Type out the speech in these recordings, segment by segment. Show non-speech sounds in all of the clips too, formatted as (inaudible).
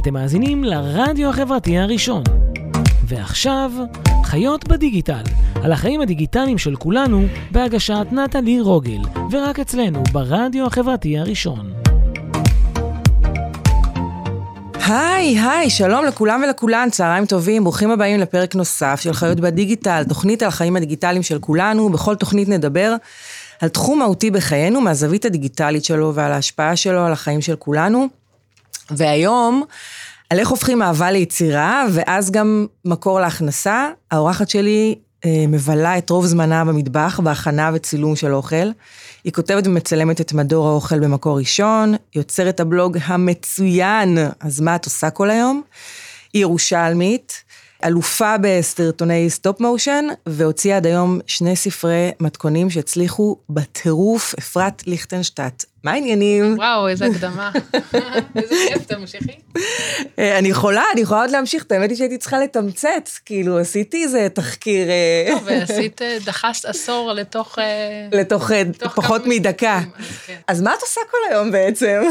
אתם מאזינים לרדיו החברתי הראשון. ועכשיו, חיות בדיגיטל, על החיים הדיגיטליים של כולנו, בהגשת נטלי רוגל, ורק אצלנו, ברדיו החברתי הראשון. היי, היי, שלום לכולם ולכולן, צהריים טובים, ברוכים הבאים לפרק נוסף של חיות בדיגיטל, תוכנית על החיים הדיגיטליים של כולנו, בכל תוכנית נדבר על תחום מהותי בחיינו, מהזווית הדיגיטלית שלו ועל ההשפעה שלו על החיים של כולנו. והיום, על איך הופכים אהבה ליצירה, ואז גם מקור להכנסה, האורחת שלי אה, מבלה את רוב זמנה במטבח, בהכנה וצילום של אוכל. היא כותבת ומצלמת את מדור האוכל במקור ראשון, יוצרת הבלוג המצוין, אז מה את עושה כל היום? היא ירושלמית, אלופה בסרטוני סטופ מושן, והוציאה עד היום שני ספרי מתכונים שהצליחו בטירוף, אפרת ליכטנשטט. מה העניינים? וואו, איזה הקדמה. (laughs) איזה כיף, תמשיכי. אה, אני יכולה, אני יכולה עוד להמשיך, האמת היא שהייתי צריכה לתמצת, כאילו עשיתי איזה תחקיר... אה, טוב, ועשית, אה, דחסת עשור לתוך... לתוך פחות מדקה. כן. אז מה את עושה כל היום בעצם?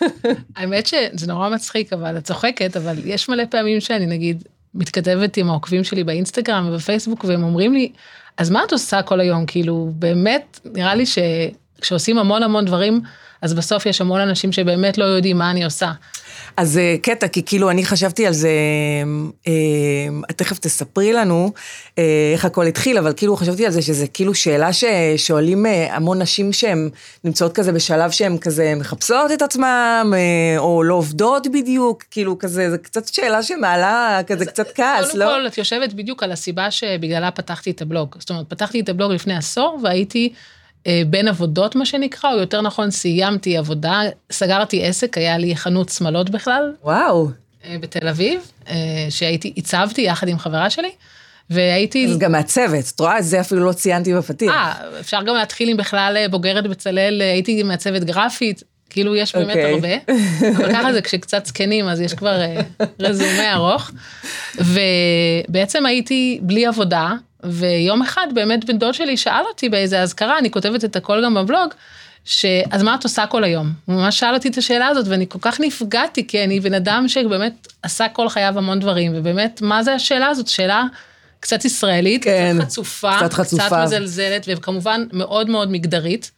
(laughs) האמת שזה נורא מצחיק, אבל את צוחקת, אבל יש מלא פעמים שאני נגיד מתכתבת עם העוקבים שלי באינסטגרם ובפייסבוק, והם אומרים לי, אז מה את עושה כל היום? כאילו, באמת, נראה לי שכשעושים המון המון דברים, אז בסוף יש המון אנשים שבאמת לא יודעים מה אני עושה. אז זה אה, קטע, כי כאילו אני חשבתי על זה, אה, תכף תספרי לנו אה, איך הכל התחיל, אבל כאילו חשבתי על זה שזה כאילו שאלה ששואלים אה, המון נשים שהן נמצאות כזה בשלב שהן כזה מחפשות את עצמם, אה, או לא עובדות בדיוק, כאילו כזה, זה קצת שאלה שמעלה כזה אז, קצת כעס, קודם לא? קודם כל, את יושבת בדיוק על הסיבה שבגללה פתחתי את הבלוג. זאת אומרת, פתחתי את הבלוג לפני עשור והייתי... אה, בין עבודות, מה שנקרא, או יותר נכון, סיימתי עבודה, סגרתי עסק, היה לי חנות שמלות בכלל. וואו. אה, בתל אביב, אה, שהייתי, הצבתי יחד עם חברה שלי. והייתי... אז גם מעצבת, את רואה? זה אפילו לא ציינתי בפתיח. אה, אפשר גם להתחיל עם בכלל בוגרת בצלאל, הייתי מעצבת גרפית, כאילו יש באמת okay. אוקיי. הרבה, אבל ככה זה כשקצת זקנים, אז יש כבר רזומה ארוך. (laughs) ובעצם הייתי בלי עבודה, ויום אחד באמת בן דוד שלי שאל אותי באיזה אזכרה, אני כותבת את הכל גם בבלוג, שאז מה את עושה כל היום? הוא ממש שאל אותי את השאלה הזאת, ואני כל כך נפגעתי, כי אני בן אדם שבאמת עשה כל חייו המון דברים, ובאמת, מה זה השאלה הזאת? שאלה קצת ישראלית, כן, קצת חצופה, קצת חצופה, קצת מזלזלת, וכמובן מאוד מאוד מגדרית.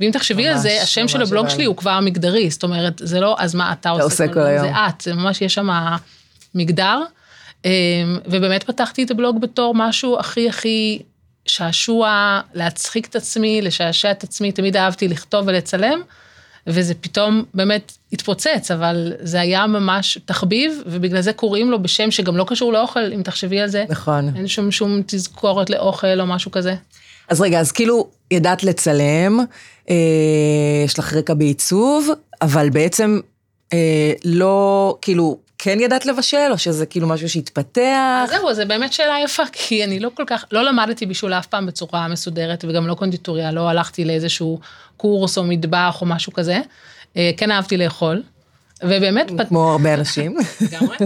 ואם תחשבי על זה, השם של הבלוג שלי הוא כבר מגדרי, זאת אומרת, זה לא, אז מה אתה עושה כל היום? זה את, זה ממש, יש שם מגדר. אמ, ובאמת פתחתי את הבלוג בתור משהו הכי הכי שעשוע, להצחיק את עצמי, לשעשע את עצמי, תמיד אהבתי לכתוב ולצלם, וזה פתאום באמת התפוצץ, אבל זה היה ממש תחביב, ובגלל זה קוראים לו בשם שגם לא קשור לאוכל, אם תחשבי על זה. נכון. אין שום שום תזכורת לאוכל או משהו כזה. אז רגע, אז כאילו ידעת לצלם, אה, יש לך רקע בעיצוב, אבל בעצם אה, לא, כאילו, כן ידעת לבשל, או שזה כאילו משהו שהתפתח? אז זהו, זו באמת שאלה יפה, (laughs) כי אני לא כל כך, לא למדתי בישול אף פעם בצורה מסודרת, וגם לא קונדיטוריה, לא הלכתי לאיזשהו קורס או מטבח או משהו כזה. אה, כן אהבתי לאכול, ובאמת... כמו הרבה אנשים. (laughs) לגמרי.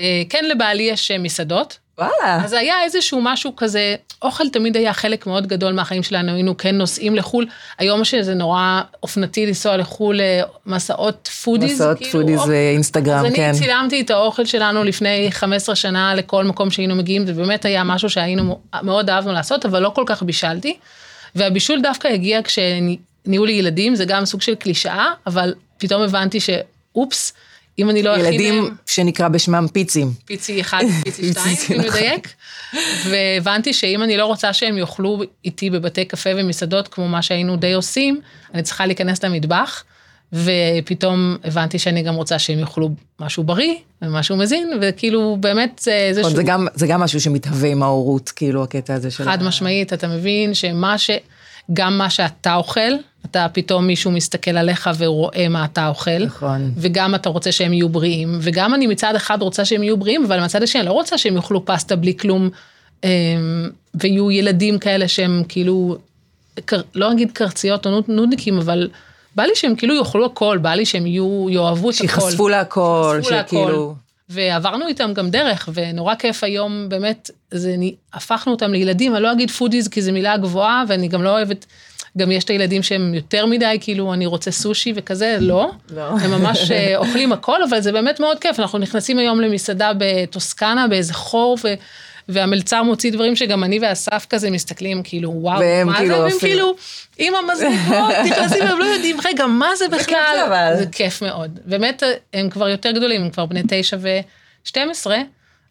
אה, כן לבעלי יש אה, מסעדות, וואלה. אז היה איזשהו משהו כזה, אוכל תמיד היה חלק מאוד גדול מהחיים שלנו, היינו כן נוסעים לחו"ל, היום שזה נורא אופנתי לנסוע לחו"ל, אה, מסעות foodies. מסעות כאילו, foodies ואינסטגרם, אז כן. אז אני צילמתי את האוכל שלנו לפני 15 שנה לכל מקום שהיינו מגיעים, זה באמת היה משהו שהיינו, מאוד אהבנו לעשות, אבל לא כל כך בישלתי. והבישול דווקא הגיע כשנהיו לי ילדים, זה גם סוג של קלישאה, אבל פתאום הבנתי שאופס, אם אני לא אכין... ילדים שנקרא בשמם פיצים. פיצי אחד, פיצי (laughs) שתיים, אם לדייק. והבנתי שאם אני לא רוצה שהם יאכלו איתי בבתי קפה ומסעדות, כמו מה שהיינו די עושים, אני צריכה להיכנס למטבח. ופתאום הבנתי שאני גם רוצה שהם יאכלו משהו בריא ומשהו מזין, וכאילו באמת זה איזשהו... זה גם, זה גם משהו שמתהווה עם ההורות, כאילו הקטע הזה של... חד משמעית, אתה מבין שמה ש... גם מה שאתה אוכל, אתה פתאום מישהו מסתכל עליך ורואה מה אתה אוכל. נכון. וגם אתה רוצה שהם יהיו בריאים, וגם אני מצד אחד רוצה שהם יהיו בריאים, אבל מצד השני אני לא רוצה שהם יאכלו פסטה בלי כלום, אמ, ויהיו ילדים כאלה שהם כאילו, לא נגיד קרציות או נודניקים, אבל בא לי שהם כאילו יאכלו הכל, בא לי שהם יהיו, יאהבו את הכל. שיחשפו להכל, שכאילו... ועברנו איתם גם דרך, ונורא כיף היום, באמת, זה, הפכנו אותם לילדים, אני לא אגיד foodies כי זו מילה גבוהה, ואני גם לא אוהבת, גם יש את הילדים שהם יותר מדי, כאילו, אני רוצה סושי וכזה, לא. לא. הם ממש אה, אוכלים הכל, אבל זה באמת מאוד כיף. אנחנו נכנסים היום למסעדה בטוסקנה, באיזה חור, ו... והמלצר מוציא דברים שגם אני ואסף כזה מסתכלים, כאילו, וואו, מה כאילו זה? והם כאילו, עם המזלגות, (laughs) נכנסים, והם לא יודעים, רגע, מה זה בכלל? זה כיף מאוד. באמת, הם כבר יותר גדולים, הם כבר בני תשע ושתים עשרה.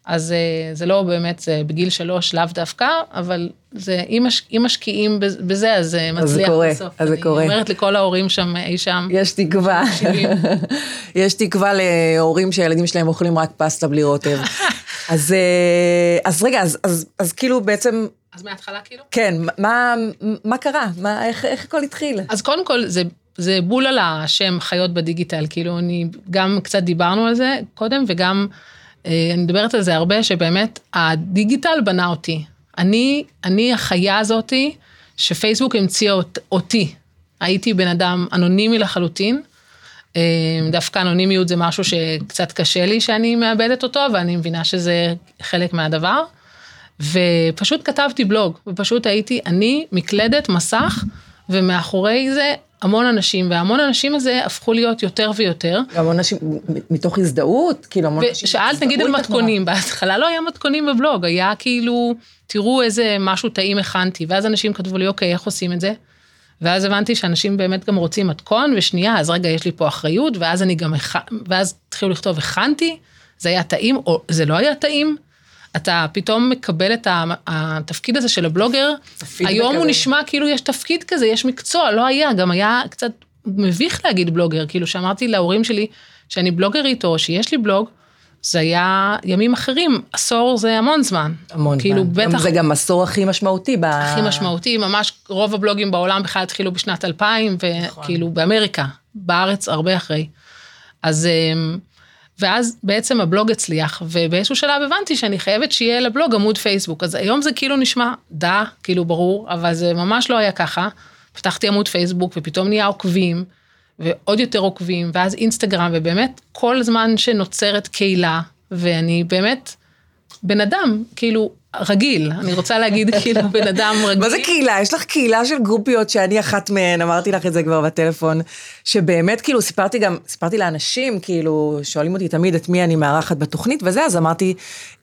אז אה, זה לא באמת, זה בגיל שלוש לאו דווקא, אבל זה, אם, מש, אם משקיעים בזה, אז זה מצליח אז זה קורה, בסוף. אז זה קורה. אני אומרת לכל ההורים שם, אי שם. יש תקווה. (laughs) יש תקווה להורים שהילדים שלהם אוכלים רק פסטה בלי רוטב. (laughs) אז, אה, אז רגע, אז, אז, אז כאילו בעצם... אז מההתחלה כאילו? כן, מה, מה קרה? מה, איך, איך הכל התחיל? אז קודם כל, זה, זה בול על השם חיות בדיגיטל, כאילו, אני, גם קצת דיברנו על זה קודם, וגם... אה, אני מדברת על זה הרבה, שבאמת הדיגיטל בנה אותי. אני, אני החיה הזאתי שפייסבוק המציאה אות, אותי. הייתי בן אדם אנונימי לחלוטין. אה, דווקא אנונימיות זה משהו שקצת קשה לי שאני מאבדת אותו, ואני מבינה שזה חלק מהדבר. ופשוט כתבתי בלוג, ופשוט הייתי אני מקלדת מסך, ומאחורי זה המון אנשים, והמון אנשים הזה הפכו להיות יותר ויותר. המון אנשים, מתוך הזדהות? כאילו המון אנשים... ושאלת נגיד על מתכונים, בהתחלה לא היה מתכונים בבלוג, היה כאילו, תראו איזה משהו טעים הכנתי, ואז אנשים כתבו לי, אוקיי, איך עושים את זה? ואז הבנתי שאנשים באמת גם רוצים מתכון, ושנייה, אז רגע, יש לי פה אחריות, ואז אני גם, ואז התחילו לכתוב, הכנתי, זה היה טעים, או זה לא היה טעים, אתה פתאום מקבל את התפקיד הזה של הבלוגר, היום הוא נשמע כאילו יש תפקיד כזה, יש מקצוע, לא היה, גם היה קצת מביך להגיד בלוגר, כאילו שאמרתי להורים שלי שאני בלוגרית או שיש לי בלוג, זה היה ימים אחרים, עשור זה המון זמן. המון כאילו, זמן. בטח... זה גם עשור הכי משמעותי. ב... הכי משמעותי, ממש רוב הבלוגים בעולם בכלל התחילו בשנת 2000, נכון. וכאילו באמריקה, בארץ הרבה אחרי. אז אמ, ואז בעצם הבלוג הצליח, ובאיזשהו שלב הבנתי שאני חייבת שיהיה לבלוג עמוד פייסבוק. אז היום זה כאילו נשמע דה, כאילו ברור, אבל זה ממש לא היה ככה. פתחתי עמוד פייסבוק ופתאום נהיה עוקבים, ועוד יותר עוקבים, ואז אינסטגרם, ובאמת כל זמן שנוצרת קהילה, ואני באמת בן אדם, כאילו, רגיל, אני רוצה להגיד (laughs) כאילו בן אדם רגיל. מה זה קהילה? יש לך קהילה של גרופיות שאני אחת מהן, אמרתי לך את זה כבר בטלפון, שבאמת כאילו סיפרתי גם, סיפרתי לאנשים, כאילו, שואלים אותי תמיד את מי אני מארחת בתוכנית וזה, אז אמרתי,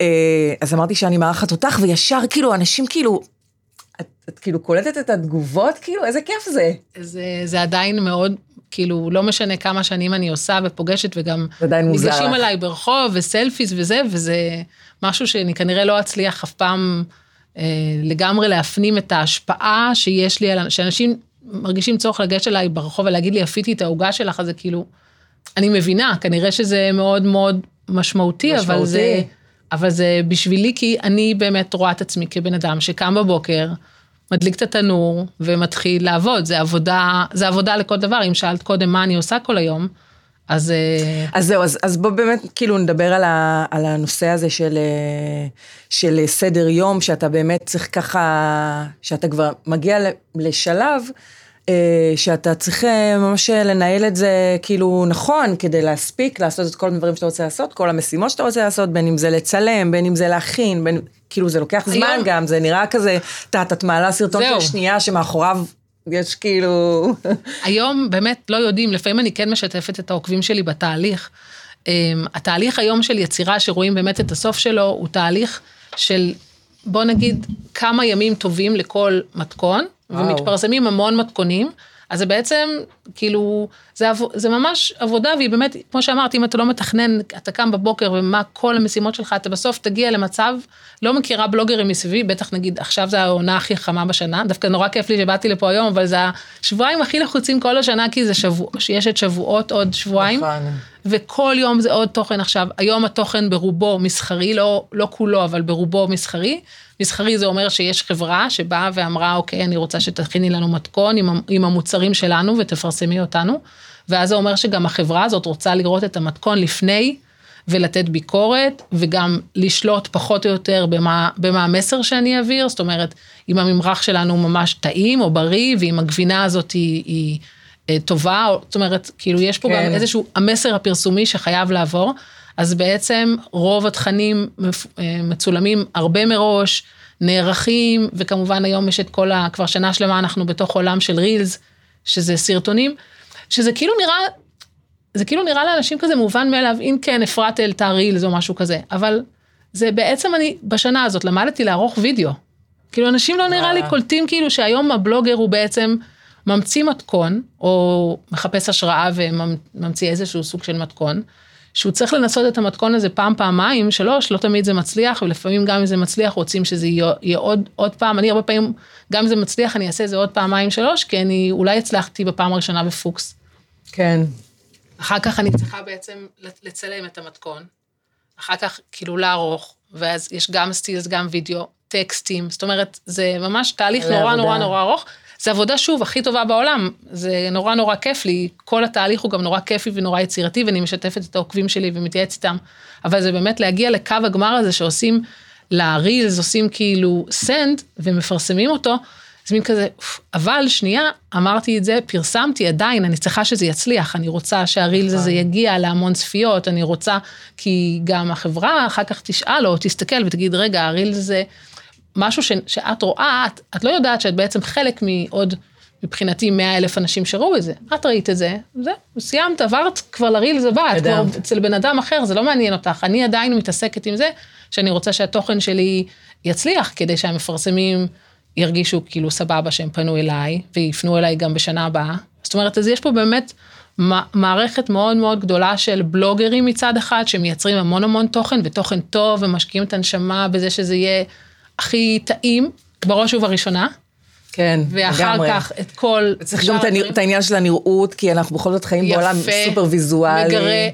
אה, אז אמרתי שאני מארחת אותך, וישר כאילו, אנשים כאילו, את, את כאילו קולטת את התגובות, כאילו, איזה כיף זה. זה, זה עדיין מאוד, כאילו, לא משנה כמה שנים אני עושה ופוגשת, וגם ניגשים עליי ברחוב, וסלפיס וזה, וזה... משהו שאני כנראה לא אצליח אף פעם אה, לגמרי להפנים את ההשפעה שיש לי על, שאנשים מרגישים צורך לגשת אליי ברחוב ולהגיד לי, יפיתי את העוגה שלך, אז זה כאילו, אני מבינה, כנראה שזה מאוד מאוד משמעותי, משמעותי. אבל זה, אבל זה בשבילי, כי אני באמת רואה את עצמי כבן אדם שקם בבוקר, מדליק את התנור ומתחיל לעבוד, זה עבודה, זה עבודה לכל דבר, אם שאלת קודם מה אני עושה כל היום, אז... אה, אז זהו, אז, אז בוא באמת כאילו נדבר על, ה, על הנושא הזה של, אה, של סדר יום, שאתה באמת צריך ככה, שאתה כבר מגיע לשלב, אה, שאתה צריך ממש לנהל את זה כאילו נכון, כדי להספיק, לעשות את כל הדברים שאתה רוצה לעשות, כל המשימות שאתה רוצה לעשות, בין אם זה לצלם, בין אם זה להכין, בין, כאילו זה לוקח זמן היום... גם, זה נראה כזה, את את מעלה סרטון של שנייה שמאחוריו יש כאילו... היום באמת לא יודעים, לפעמים אני כן משתפת את העוקבים שלי בתהליך. Um, התהליך היום של יצירה שרואים באמת את הסוף שלו, הוא תהליך של, בוא נגיד, כמה ימים טובים לכל מתכון, וואו. ומתפרסמים המון מתכונים. אז זה בעצם, כאילו, זה, זה ממש עבודה, והיא באמת, כמו שאמרתי, אם אתה לא מתכנן, אתה קם בבוקר ומה כל המשימות שלך, אתה בסוף תגיע למצב, לא מכירה בלוגרים מסביבי, בטח נגיד, עכשיו זה העונה הכי חמה בשנה, דווקא נורא כיף לי שבאתי לפה היום, אבל זה השבועיים הכי לחוצים כל השנה, כי זה שבוע, שיש את שבועות עוד שבועיים, נכון. וכל יום זה עוד תוכן עכשיו, היום התוכן ברובו מסחרי, לא, לא כולו, אבל ברובו מסחרי. מסחרי זה אומר שיש חברה שבאה ואמרה, אוקיי, אני רוצה שתכיני לנו מתכון עם, עם המוצרים שלנו ותפרסמי אותנו. ואז זה אומר שגם החברה הזאת רוצה לראות את המתכון לפני ולתת ביקורת, וגם לשלוט פחות או יותר במה, במה המסר שאני אעביר, זאת אומרת, אם הממרח שלנו ממש טעים או בריא, ואם הגבינה הזאת היא, היא אה, טובה, זאת אומרת, כאילו יש פה כן. גם איזשהו המסר הפרסומי שחייב לעבור. אז בעצם רוב התכנים אה, מצולמים הרבה מראש, נערכים, וכמובן היום יש את כל ה... כבר שנה שלמה אנחנו בתוך עולם של רילס, שזה סרטונים, שזה כאילו נראה, זה כאילו נראה לאנשים כזה מובן מאליו, אם כן, אפרת העלתה רילס או משהו כזה, אבל זה בעצם אני, בשנה הזאת למדתי לערוך וידאו. כאילו אנשים לא נראה לי קולטים כאילו שהיום הבלוגר הוא בעצם ממציא מתכון, או מחפש השראה וממציא איזשהו סוג של מתכון, שהוא צריך לנסות את המתכון הזה פעם, פעמיים, שלוש, לא תמיד זה מצליח, ולפעמים גם אם זה מצליח רוצים שזה יהיה, יהיה עוד, עוד פעם, אני הרבה פעמים, גם אם זה מצליח אני אעשה את זה עוד פעמיים, שלוש, כי אני אולי הצלחתי בפעם הראשונה בפוקס. כן. אחר כך אני צריכה בעצם לצלם את המתכון, אחר כך כאילו לערוך, ואז יש גם סטילס, גם וידאו, טקסטים, זאת אומרת, זה ממש תהליך נורא עבודה. נורא נורא ארוך. זה עבודה שוב הכי טובה בעולם, זה נורא נורא כיף לי, כל התהליך הוא גם נורא כיפי ונורא יצירתי, ואני משתפת את העוקבים שלי ומתייעץ איתם, אבל זה באמת להגיע לקו הגמר הזה שעושים לרילס, עושים כאילו סנד ומפרסמים אותו, זה מין כזה, אבל שנייה, אמרתי את זה, פרסמתי עדיין, אני צריכה שזה יצליח, אני רוצה שהרילס הזה נכון. יגיע להמון צפיות, אני רוצה, כי גם החברה אחר כך תשאל או תסתכל ותגיד, רגע, הרילס הזה... משהו ש, שאת רואה, את, את לא יודעת שאת בעצם חלק מעוד, מבחינתי, 100 אלף אנשים שראו את זה. את ראית את זה, זהו, סיימת, עברת כבר לריל הבא, את כבר אצל בן אדם אחר, זה לא מעניין אותך. אני עדיין מתעסקת עם זה, שאני רוצה שהתוכן שלי יצליח, כדי שהמפרסמים ירגישו כאילו סבבה שהם פנו אליי, ויפנו אליי גם בשנה הבאה. זאת אומרת, אז יש פה באמת מערכת מאוד מאוד גדולה של בלוגרים מצד אחד, שמייצרים המון המון תוכן, ותוכן טוב, ומשקיעים את הנשמה בזה שזה יהיה הכי טעים, בראש ובראשונה. כן, ואחר לגמרי. כך את כל... צריך גם את העניין של הנראות, כי אנחנו בכל זאת חיים יפה, בעולם סופר ויזואלי. מגרה,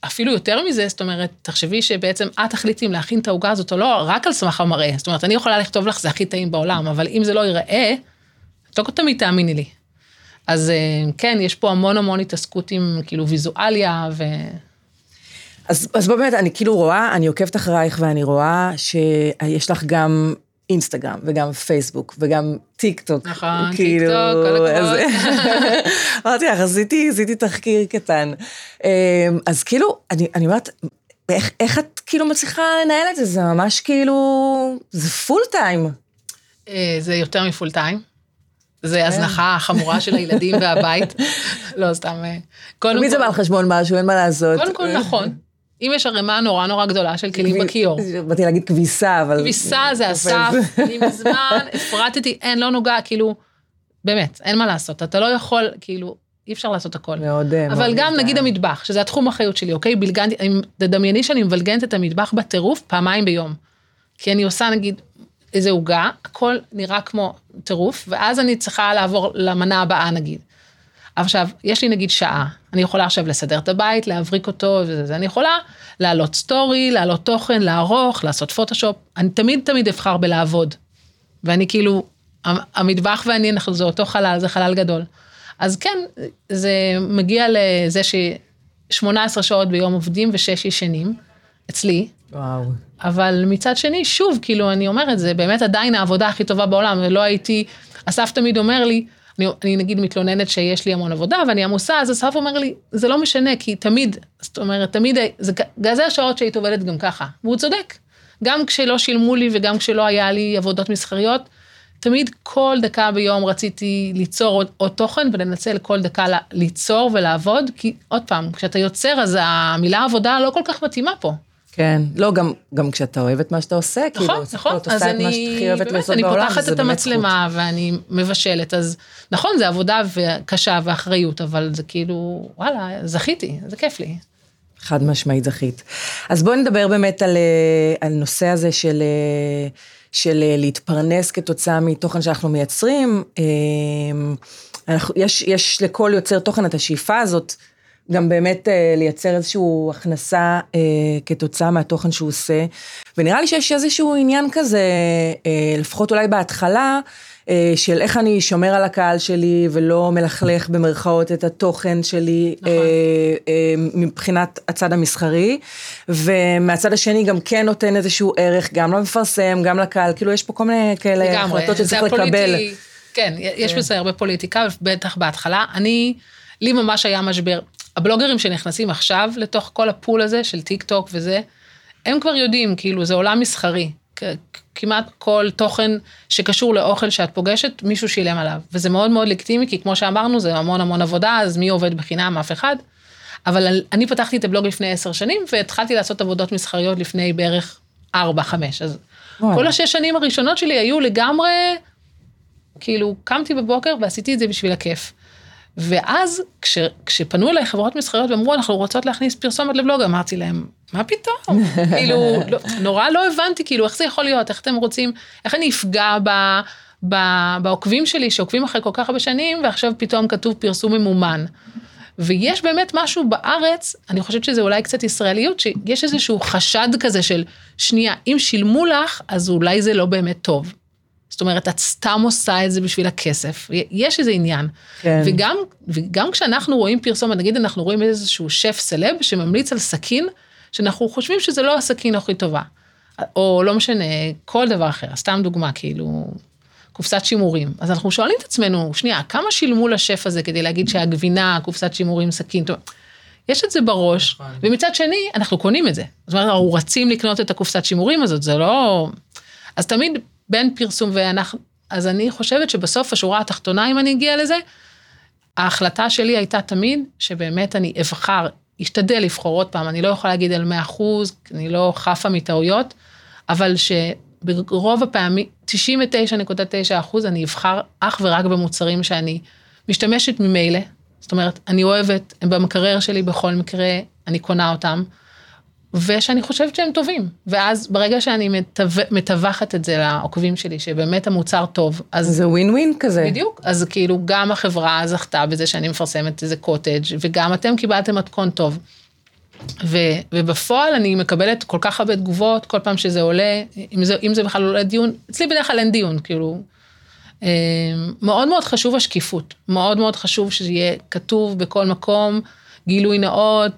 אפילו יותר מזה, זאת אומרת, תחשבי שבעצם את תחליטי אם להכין את העוגה הזאת או לא, רק על סמך המראה. זאת אומרת, אני יכולה לכתוב לך, זה הכי טעים בעולם, אבל אם זה לא ייראה, את לא תמיד תאמיני לי. אז אה, כן, יש פה המון המון התעסקות עם כאילו ויזואליה ו... אז, אז באמת, אני כאילו רואה, אני עוקבת אחרייך ואני רואה שיש לך גם אינסטגרם וגם פייסבוק וגם טיק טוק. נכון, כאילו, טיק טוק, כל הכבוד. (laughs) אמרתי לך, עשיתי, עשיתי תחקיר קטן. אמ, אז כאילו, אני, אני אומרת, איך, איך את כאילו מצליחה לנהל את זה? זה ממש כאילו, זה פול טיים. אה, זה יותר מפול טיים. זה כן. הזנחה חמורה של הילדים והבית. (laughs) לא, סתם. אה, תמיד זה בא על חשבון משהו, אין מה לעשות. קודם כל, נכון. אם יש ערימה נורא נורא גדולה של כלים בכיור. באתי להגיד כביסה, אבל... כביסה זה אסף, אני מזמן (laughs) הפרטתי, אין, לא נוגע, כאילו, באמת, אין מה לעשות, אתה לא יכול, כאילו, אי אפשר לעשות הכל. מאוד, אבל גם נגיד המטבח, שזה התחום החיות שלי, אוקיי? בלגנתי, תדמייני שאני מבלגנת את המטבח בטירוף פעמיים ביום. כי אני עושה נגיד איזה עוגה, הכל נראה כמו טירוף, ואז אני צריכה לעבור למנה הבאה נגיד. עכשיו, יש לי נגיד שעה, אני יכולה עכשיו לסדר את הבית, להבריק אותו וזה, אני יכולה להעלות סטורי, להעלות תוכן, לערוך, לעשות פוטושופ, אני תמיד תמיד אבחר בלעבוד. ואני כאילו, המטבח ואני, אנחנו, זה אותו חלל, זה חלל גדול. אז כן, זה מגיע לזה ש-18 שעות ביום עובדים ושש ישנים, אצלי. וואו. אבל מצד שני, שוב, כאילו, אני אומרת, זה באמת עדיין העבודה הכי טובה בעולם, ולא הייתי, אסף תמיד אומר לי, אני, אני נגיד מתלוננת שיש לי המון עבודה ואני עמוסה, אז אסף אומר לי, זה לא משנה, כי תמיד, זאת אומרת, תמיד, זה גזי השעות שהיית עובדת גם ככה, והוא צודק. גם כשלא שילמו לי וגם כשלא היה לי עבודות מסחריות, תמיד כל דקה ביום רציתי ליצור עוד, עוד תוכן ולנצל כל דקה ליצור ולעבוד, כי עוד פעם, כשאתה יוצר אז המילה עבודה לא כל כך מתאימה פה. כן, לא, גם, גם כשאתה אוהב את מה שאתה עושה, נכון, כאילו, נכון, אז אני, את מה הכי אוהבת לעשות בעולם, אני פותחת את המצלמה ואני מבשלת, אז נכון, זה עבודה קשה ואחריות, אבל זה כאילו, וואלה, זכיתי, זה כיף לי. חד משמעית זכית. אז בואי נדבר באמת על, אה, על נושא הזה של, אה, של אה, להתפרנס כתוצאה מתוכן שאנחנו מייצרים. אנחנו, יש, יש לכל יוצר תוכן את השאיפה הזאת גם באמת אה, לייצר איזושהי הכנסה אה, כתוצאה מהתוכן שהוא עושה. ונראה לי שיש איזשהו עניין כזה, אה, לפחות אולי בהתחלה, של איך אני שומר על הקהל שלי ולא מלכלך במרכאות את התוכן שלי נכון. מבחינת הצד המסחרי, ומהצד השני גם כן נותן איזשהו ערך גם למפרסם, גם לקהל, כאילו יש פה כל מיני כאלה החלטות שצריך לקבל. כן, יש כן. בזה הרבה פוליטיקה, בטח בהתחלה. אני, לי ממש היה משבר. הבלוגרים שנכנסים עכשיו לתוך כל הפול הזה של טיק טוק וזה, הם כבר יודעים, כאילו, זה עולם מסחרי. כמעט כל תוכן שקשור לאוכל שאת פוגשת, מישהו שילם עליו. וזה מאוד מאוד לגיטימי, כי כמו שאמרנו, זה המון המון עבודה, אז מי עובד בחינם? אף אחד. אבל אני פתחתי את הבלוג לפני עשר שנים, והתחלתי לעשות עבודות מסחריות לפני בערך ארבע, חמש. אז וואי. כל השש שנים הראשונות שלי היו לגמרי, כאילו, קמתי בבוקר ועשיתי את זה בשביל הכיף. ואז כש, כשפנו אליי חברות מסחריות ואמרו, אנחנו רוצות להכניס פרסומת לבלוג, אמרתי להם, מה פתאום? (laughs) כאילו, לא, נורא לא הבנתי, כאילו, איך זה יכול להיות, איך אתם רוצים, איך אני אפגע ב, ב, בעוקבים שלי, שעוקבים אחרי כל כך הרבה שנים, ועכשיו פתאום כתוב פרסום ממומן. ויש באמת משהו בארץ, אני חושבת שזה אולי קצת ישראליות, שיש איזשהו חשד כזה של, שנייה, אם שילמו לך, אז אולי זה לא באמת טוב. זאת אומרת, את סתם עושה את זה בשביל הכסף, יש איזה עניין. כן. וגם, וגם כשאנחנו רואים פרסומת, נגיד אנחנו רואים איזשהו שף סלב שממליץ על סכין, שאנחנו חושבים שזה לא הסכין הכי טובה. או לא משנה, כל דבר אחר, סתם דוגמה, כאילו, קופסת שימורים. אז אנחנו שואלים את עצמנו, שנייה, כמה שילמו לשף הזה כדי להגיד שהגבינה, קופסת שימורים, סכין, טוב. יש את זה בראש, נכון. ומצד שני, אנחנו קונים את זה. זאת אומרת, אנחנו רצים לקנות את הקופסת שימורים הזאת, זה לא... אז תמיד בין פרסום ואנחנו, אז אני חושבת שבסוף השורה התחתונה, אם אני אגיע לזה, ההחלטה שלי הייתה תמיד שבאמת אני אבחר, אשתדל לבחור עוד פעם, אני לא יכולה להגיד על 100 אחוז, אני לא חפה מטעויות, אבל שברוב הפעמים, 99.9 אחוז אני אבחר אך ורק במוצרים שאני משתמשת ממילא, זאת אומרת, אני אוהבת, הם במקרר שלי בכל מקרה, אני קונה אותם. ושאני חושבת שהם טובים. ואז ברגע שאני מטווחת את זה לעוקבים שלי, שבאמת המוצר טוב, אז... זה ווין ווין כזה. בדיוק, אז כאילו גם החברה זכתה בזה שאני מפרסמת איזה קוטג', וגם אתם קיבלתם מתכון טוב. ו, ובפועל אני מקבלת כל כך הרבה תגובות, כל פעם שזה עולה, אם זה, אם זה בכלל עולה דיון, אצלי בדרך כלל אין דיון, כאילו. אה, מאוד מאוד חשוב השקיפות, מאוד מאוד חשוב שיהיה כתוב בכל מקום, גילוי נאות,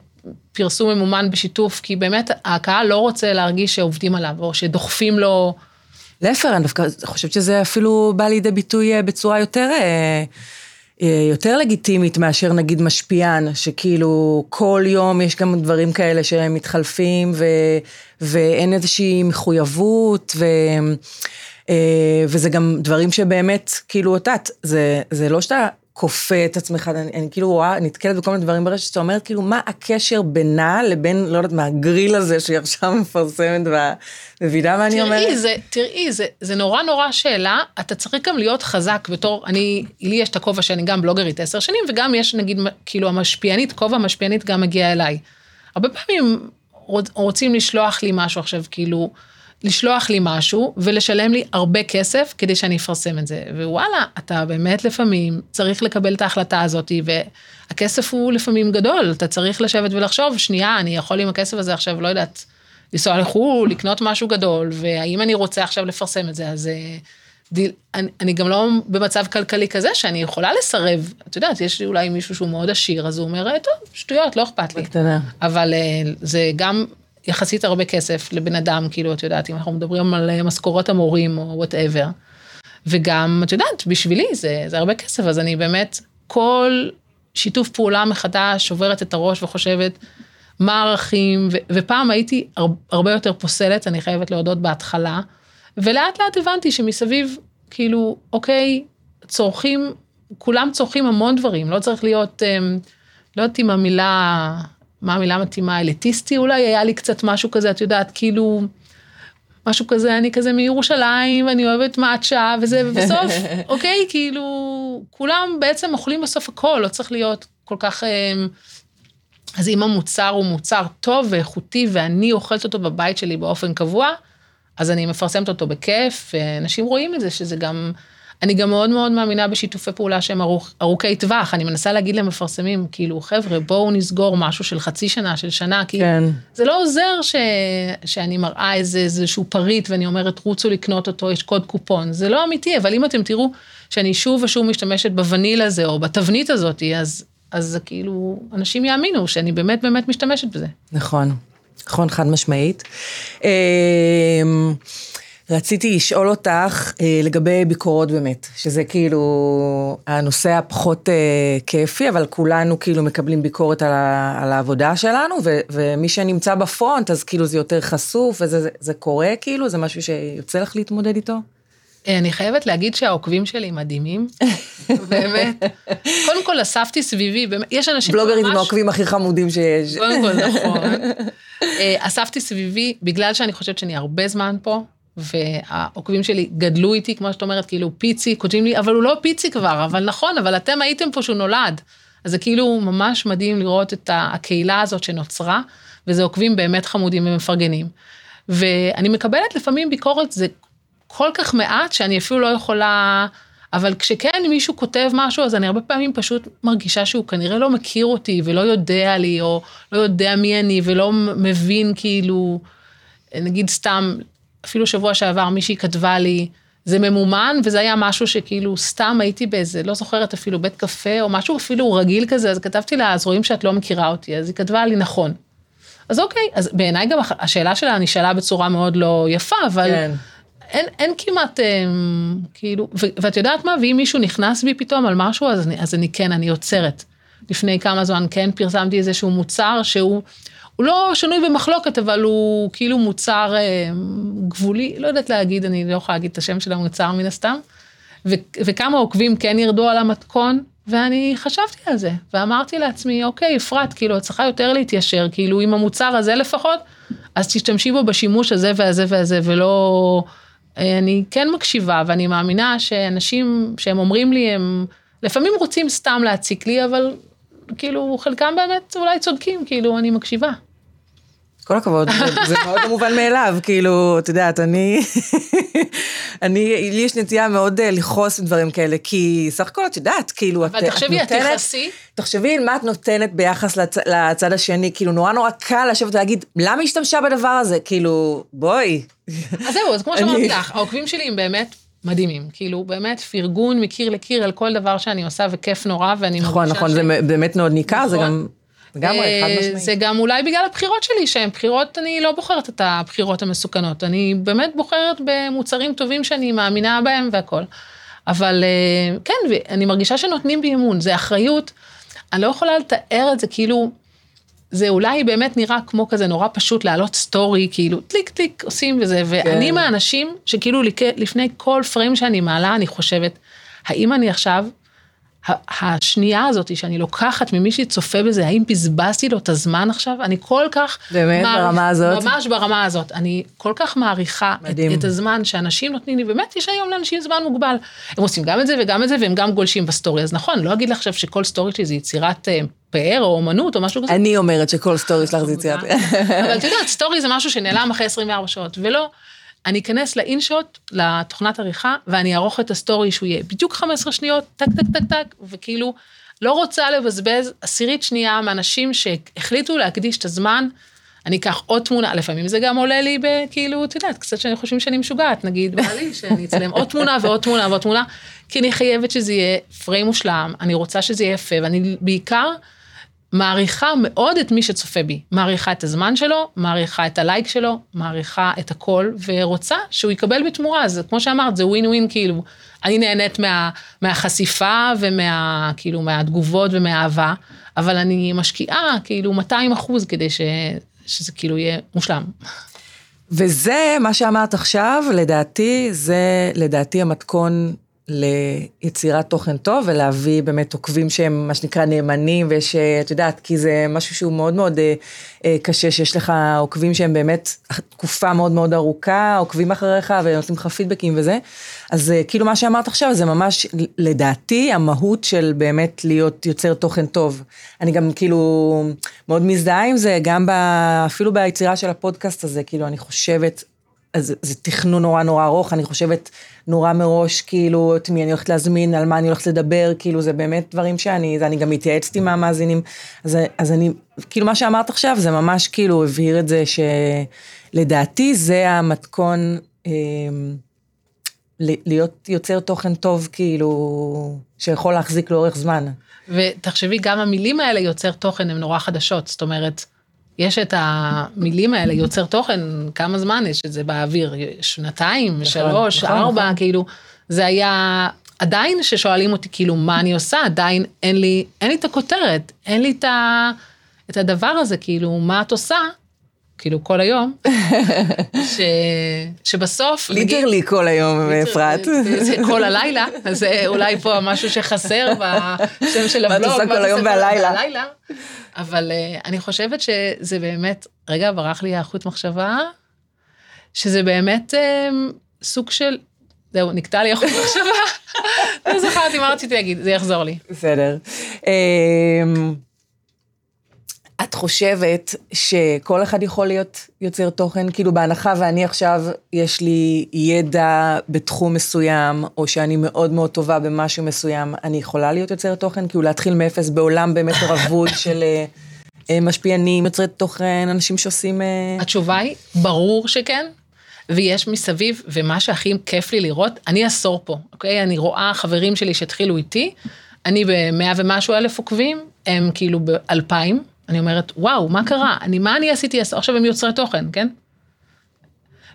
פרסום ממומן בשיתוף, כי באמת הקהל לא רוצה להרגיש שעובדים עליו, או שדוחפים לו... להפך, אני דווקא חושבת שזה אפילו בא לידי ביטוי אה, בצורה יותר, אה, אה, יותר לגיטימית מאשר נגיד משפיען, שכאילו כל יום יש גם דברים כאלה שהם מתחלפים, ו, ואין איזושהי מחויבות, ו... וזה גם דברים שבאמת, כאילו, את יודעת, זה, זה לא שאתה כופה את עצמך, אני, אני כאילו רואה, נתקלת בכל מיני דברים ברשת, שאתה אומר, כאילו, מה הקשר בינה לבין, לא יודעת מה, הגריל הזה שהיא עכשיו מפרסמת, ומבינה מה אני אומרת? זה, תראי, זה, זה נורא נורא שאלה, אתה צריך גם להיות חזק בתור, אני, לי יש את הכובע שאני גם בלוגרית עשר שנים, וגם יש, נגיד, כאילו, המשפיענית, כובע המשפיענית גם מגיע אליי. הרבה פעמים רוצים לשלוח לי משהו עכשיו, כאילו, לשלוח לי משהו ולשלם לי הרבה כסף כדי שאני אפרסם את זה. ווואלה, אתה באמת לפעמים צריך לקבל את ההחלטה הזאת, והכסף הוא לפעמים גדול, אתה צריך לשבת ולחשוב, שנייה, אני יכול עם הכסף הזה עכשיו, לא יודעת, לנסוע לחו"ל, לקנות משהו גדול, והאם אני רוצה עכשיו לפרסם את זה, אז... אה, דיל, אני, אני גם לא במצב כלכלי כזה שאני יכולה לסרב, את יודעת, יש לי אולי מישהו שהוא מאוד עשיר, אז הוא אומר, טוב, שטויות, לא אכפת לי. בקטנה. אבל אה, זה גם יחסית הרבה כסף לבן אדם, כאילו, את יודעת, אם אנחנו מדברים על אה, משכורות המורים או וואטאבר. וגם, את יודעת, בשבילי זה, זה הרבה כסף, אז אני באמת, כל שיתוף פעולה מחדש שוברת את הראש וחושבת מה הערכים, ו- ופעם הייתי הרבה יותר פוסלת, אני חייבת להודות בהתחלה, ולאט לאט הבנתי שמסביב, כאילו, אוקיי, צורכים, כולם צורכים המון דברים, לא צריך להיות, אמ, לא יודעת אם המילה מה המילה המתאימה, אליטיסטי אולי, היה לי קצת משהו כזה, את יודעת, כאילו, משהו כזה, אני כזה מירושלים, ואני אוהבת מאצ'ה וזה, ובסוף, (laughs) אוקיי, כאילו, כולם בעצם אוכלים בסוף הכל, לא צריך להיות כל כך... אמ, אז אם המוצר הוא מוצר טוב ואיכותי, ואני אוכלת אותו בבית שלי באופן קבוע, אז אני מפרסמת אותו בכיף, ואנשים רואים את זה, שזה גם... אני גם מאוד מאוד מאמינה בשיתופי פעולה שהם ארוכ, ארוכי טווח, אני מנסה להגיד למפרסמים, כאילו, חבר'ה, בואו נסגור משהו של חצי שנה, של שנה, כי כן. זה לא עוזר ש, שאני מראה איזה, איזשהו פריט ואני אומרת, רוצו לקנות אותו, יש קוד קופון, זה לא אמיתי, אבל אם אתם תראו שאני שוב ושוב משתמשת בווניל הזה, או בתבנית הזאת, אז, אז כאילו, אנשים יאמינו שאני באמת באמת משתמשת בזה. נכון, נכון, חד משמעית. רציתי לשאול אותך אה, לגבי ביקורות באמת, שזה כאילו הנושא הפחות אה, כיפי, אבל כולנו כאילו מקבלים ביקורת על, ה, על העבודה שלנו, ו, ומי שנמצא בפרונט, אז כאילו זה יותר חשוף, וזה זה, זה קורה כאילו, זה משהו שיוצא לך להתמודד איתו? אה, אני חייבת להגיד שהעוקבים שלי מדהימים, (laughs) באמת. קודם כל אספתי סביבי, באמת, יש אנשים בלוגרית עם העוקבים הכי חמודים שיש. קודם כל, (laughs) נכון. אה, אספתי סביבי, בגלל שאני חושבת שאני הרבה זמן פה, והעוקבים שלי גדלו איתי, כמו שאת אומרת, כאילו פיצי, כותבים לי, אבל הוא לא פיצי כבר, אבל נכון, אבל אתם הייתם פה שהוא נולד. אז זה כאילו ממש מדהים לראות את הקהילה הזאת שנוצרה, וזה עוקבים באמת חמודים ומפרגנים. ואני מקבלת לפעמים ביקורת, זה כל כך מעט שאני אפילו לא יכולה, אבל כשכן מישהו כותב משהו, אז אני הרבה פעמים פשוט מרגישה שהוא כנראה לא מכיר אותי ולא יודע לי, או לא יודע מי אני ולא מבין כאילו, נגיד סתם, אפילו שבוע שעבר מישהי כתבה לי, זה ממומן, וזה היה משהו שכאילו סתם הייתי באיזה, לא זוכרת אפילו בית קפה, או משהו אפילו רגיל כזה, אז כתבתי לה, אז רואים שאת לא מכירה אותי, אז היא כתבה לי, נכון. אז אוקיי, אז בעיניי גם השאלה שלה נשאלה בצורה מאוד לא יפה, אבל... כן. אין, אין כמעט, אה, כאילו, ו, ואת יודעת מה, ואם מישהו נכנס בי פתאום על משהו, אז אני, אז אני כן, אני עוצרת. לפני כמה זמן כן פרסמתי איזשהו מוצר שהוא, הוא לא שנוי במחלוקת, אבל הוא כאילו מוצר אה, גבולי, לא יודעת להגיד, אני לא יכולה להגיד את השם של המוצר מן הסתם. ו, וכמה עוקבים כן ירדו על המתכון, ואני חשבתי על זה, ואמרתי לעצמי, אוקיי, אפרת, כאילו, את צריכה יותר להתיישר, כאילו, עם המוצר הזה לפחות, אז תשתמשי בו בשימוש הזה והזה והזה, ולא... אני כן מקשיבה, ואני מאמינה שאנשים שהם אומרים לי, הם לפעמים רוצים סתם להציק לי, אבל כאילו, חלקם באמת אולי צודקים, כאילו, אני מקשיבה. כל הכבוד, זה מאוד מובן מאליו, כאילו, את יודעת, אני, אני, לי יש נטייה מאוד אה, לכעוס עם דברים כאלה, כי סך הכל את יודעת, כאילו, את, נותנת... אבל תחשבי, את תכעסי. תחשבי מה את נותנת ביחס לצ, לצד השני, כאילו, נורא נורא קל לשבת ולהגיד, למה השתמשה בדבר הזה? כאילו, בואי. אז זהו, אז כמו שאמרתי לך, העוקבים שלי הם באמת מדהימים, כאילו באמת פרגון מקיר לקיר על כל דבר שאני עושה וכיף נורא ואני נכון, מרגישה נכון, ש... נכון, זה באמת מאוד ניכר, נכון. זה גם לגמרי, חד משמעית. זה גם אולי בגלל הבחירות שלי, שהן בחירות, אני לא בוחרת את הבחירות המסוכנות, אני באמת בוחרת במוצרים טובים שאני מאמינה בהם והכל. אבל אה, כן, אני מרגישה שנותנים בי אמון, זה אחריות, אני לא יכולה לתאר את זה כאילו, זה אולי באמת נראה כמו כזה נורא פשוט להעלות סטורי, כאילו טליק טליק עושים וזה, ואני כן. מהאנשים שכאילו לפני כל פריים שאני מעלה, אני חושבת, האם אני עכשיו השנייה הזאת שאני לוקחת ממי שצופה בזה, האם בזבזתי לו את הזמן עכשיו? אני כל כך... באמת, מעריך, ברמה הזאת? ממש ברמה הזאת. אני כל כך מעריכה את, את הזמן שאנשים נותנים לי, באמת, יש היום לאנשים זמן מוגבל. הם עושים גם את זה וגם את זה, והם גם גולשים בסטורי. אז נכון, לא אגיד לך עכשיו שכל סטורי שלי זה יצירת אה, פאר או אומנות או משהו כזה. אני אומרת שכל סטורי שלך זה יצירת. אבל את יודעת, סטורי זה משהו שנעלם אחרי 24 שעות, ולא. אני אכנס ל InShot, לתוכנת עריכה, ואני אערוך את הסטורי שהוא יהיה בדיוק 15 שניות, טק טק טק טק, וכאילו, לא רוצה לבזבז עשירית שנייה מאנשים שהחליטו להקדיש את הזמן. אני אקח עוד תמונה, לפעמים זה גם עולה לי בכאילו, את יודעת, קצת שאנשים חושבים שאני משוגעת, נגיד, בא לי שאני אצלם עוד תמונה ועוד תמונה ועוד תמונה, כי אני חייבת שזה יהיה פריים מושלם, אני רוצה שזה יהיה יפה, ואני בעיקר מעריכה מאוד את מי שצופה בי. מעריכה את הזמן שלו, מעריכה את הלייק שלו, מעריכה את הכל, ורוצה שהוא יקבל בתמורה. אז כמו שאמרת, זה ווין ווין, כאילו, אני נהנית מה, מהחשיפה ומה, כאילו, מהתגובות ומהאהבה, אבל אני משקיעה, כאילו, 200 אחוז כדי ש, שזה כאילו יהיה מושלם. וזה, מה שאמרת עכשיו, לדעתי, זה לדעתי המתכון ליצירת תוכן טוב ולהביא באמת עוקבים שהם מה שנקרא נאמנים ויש, את יודעת, כי זה משהו שהוא מאוד מאוד אה, אה, קשה, שיש לך עוקבים שהם באמת תקופה מאוד מאוד ארוכה, עוקבים אחריך ונותנים לך פידבקים וזה. אז אה, כאילו מה שאמרת עכשיו זה ממש לדעתי המהות של באמת להיות יוצר תוכן טוב. אני גם כאילו מאוד מזדהה עם זה, גם ב, אפילו ביצירה של הפודקאסט הזה, כאילו אני חושבת אז זה תכנון נורא נורא ארוך, אני חושבת נורא מראש, כאילו, את מי אני הולכת להזמין, על מה אני הולכת לדבר, כאילו, זה באמת דברים שאני, אני גם מתייעצת עם המאזינים. אז, אז אני, כאילו, מה שאמרת עכשיו, זה ממש כאילו הבהיר את זה שלדעתי זה המתכון אה, להיות יוצר תוכן טוב, כאילו, שיכול להחזיק לאורך זמן. ותחשבי, גם המילים האלה יוצר תוכן, הן נורא חדשות, זאת אומרת, יש את המילים האלה, יוצר תוכן, כמה זמן יש את זה באוויר? שנתיים, נכון, שלוש, נכון, ארבע, נכון. כאילו, זה היה, עדיין ששואלים אותי כאילו מה אני עושה, עדיין אין לי, אין לי את הכותרת, אין לי את, ה, את הדבר הזה, כאילו, מה את עושה? כאילו כל היום, (laughs) ש, שבסוף... ליטרלי כל היום, אפרת. כל הלילה, אז זה אולי פה משהו שחסר בשם של הבלוג. מה את עושה כל היום והלילה. אבל uh, אני חושבת שזה באמת, רגע, ברח לי החוט מחשבה, שזה באמת uh, סוג של, זהו, נקטע לי החוט מחשבה. (laughs) לא זכרתי מה רציתי להגיד, זה יחזור לי. בסדר. את חושבת שכל אחד יכול להיות יוצר תוכן? כאילו בהנחה ואני עכשיו, יש לי ידע בתחום מסוים, או שאני מאוד מאוד טובה במשהו מסוים, אני יכולה להיות יוצר תוכן? כאילו להתחיל מאפס בעולם באמת רבוד (laughs) של אה, אה, משפיענים, יוצרי תוכן, אנשים שעושים... אה, התשובה היא, ברור שכן. ויש מסביב, ומה שהכי כיף לי לראות, אני עשור פה, אוקיי? אני רואה חברים שלי שהתחילו איתי, אני במאה ומשהו אלף עוקבים, הם כאילו באלפיים. אני אומרת, וואו, מה קרה? אני, מה אני עשיתי? עכשיו הם יוצרי תוכן, כן?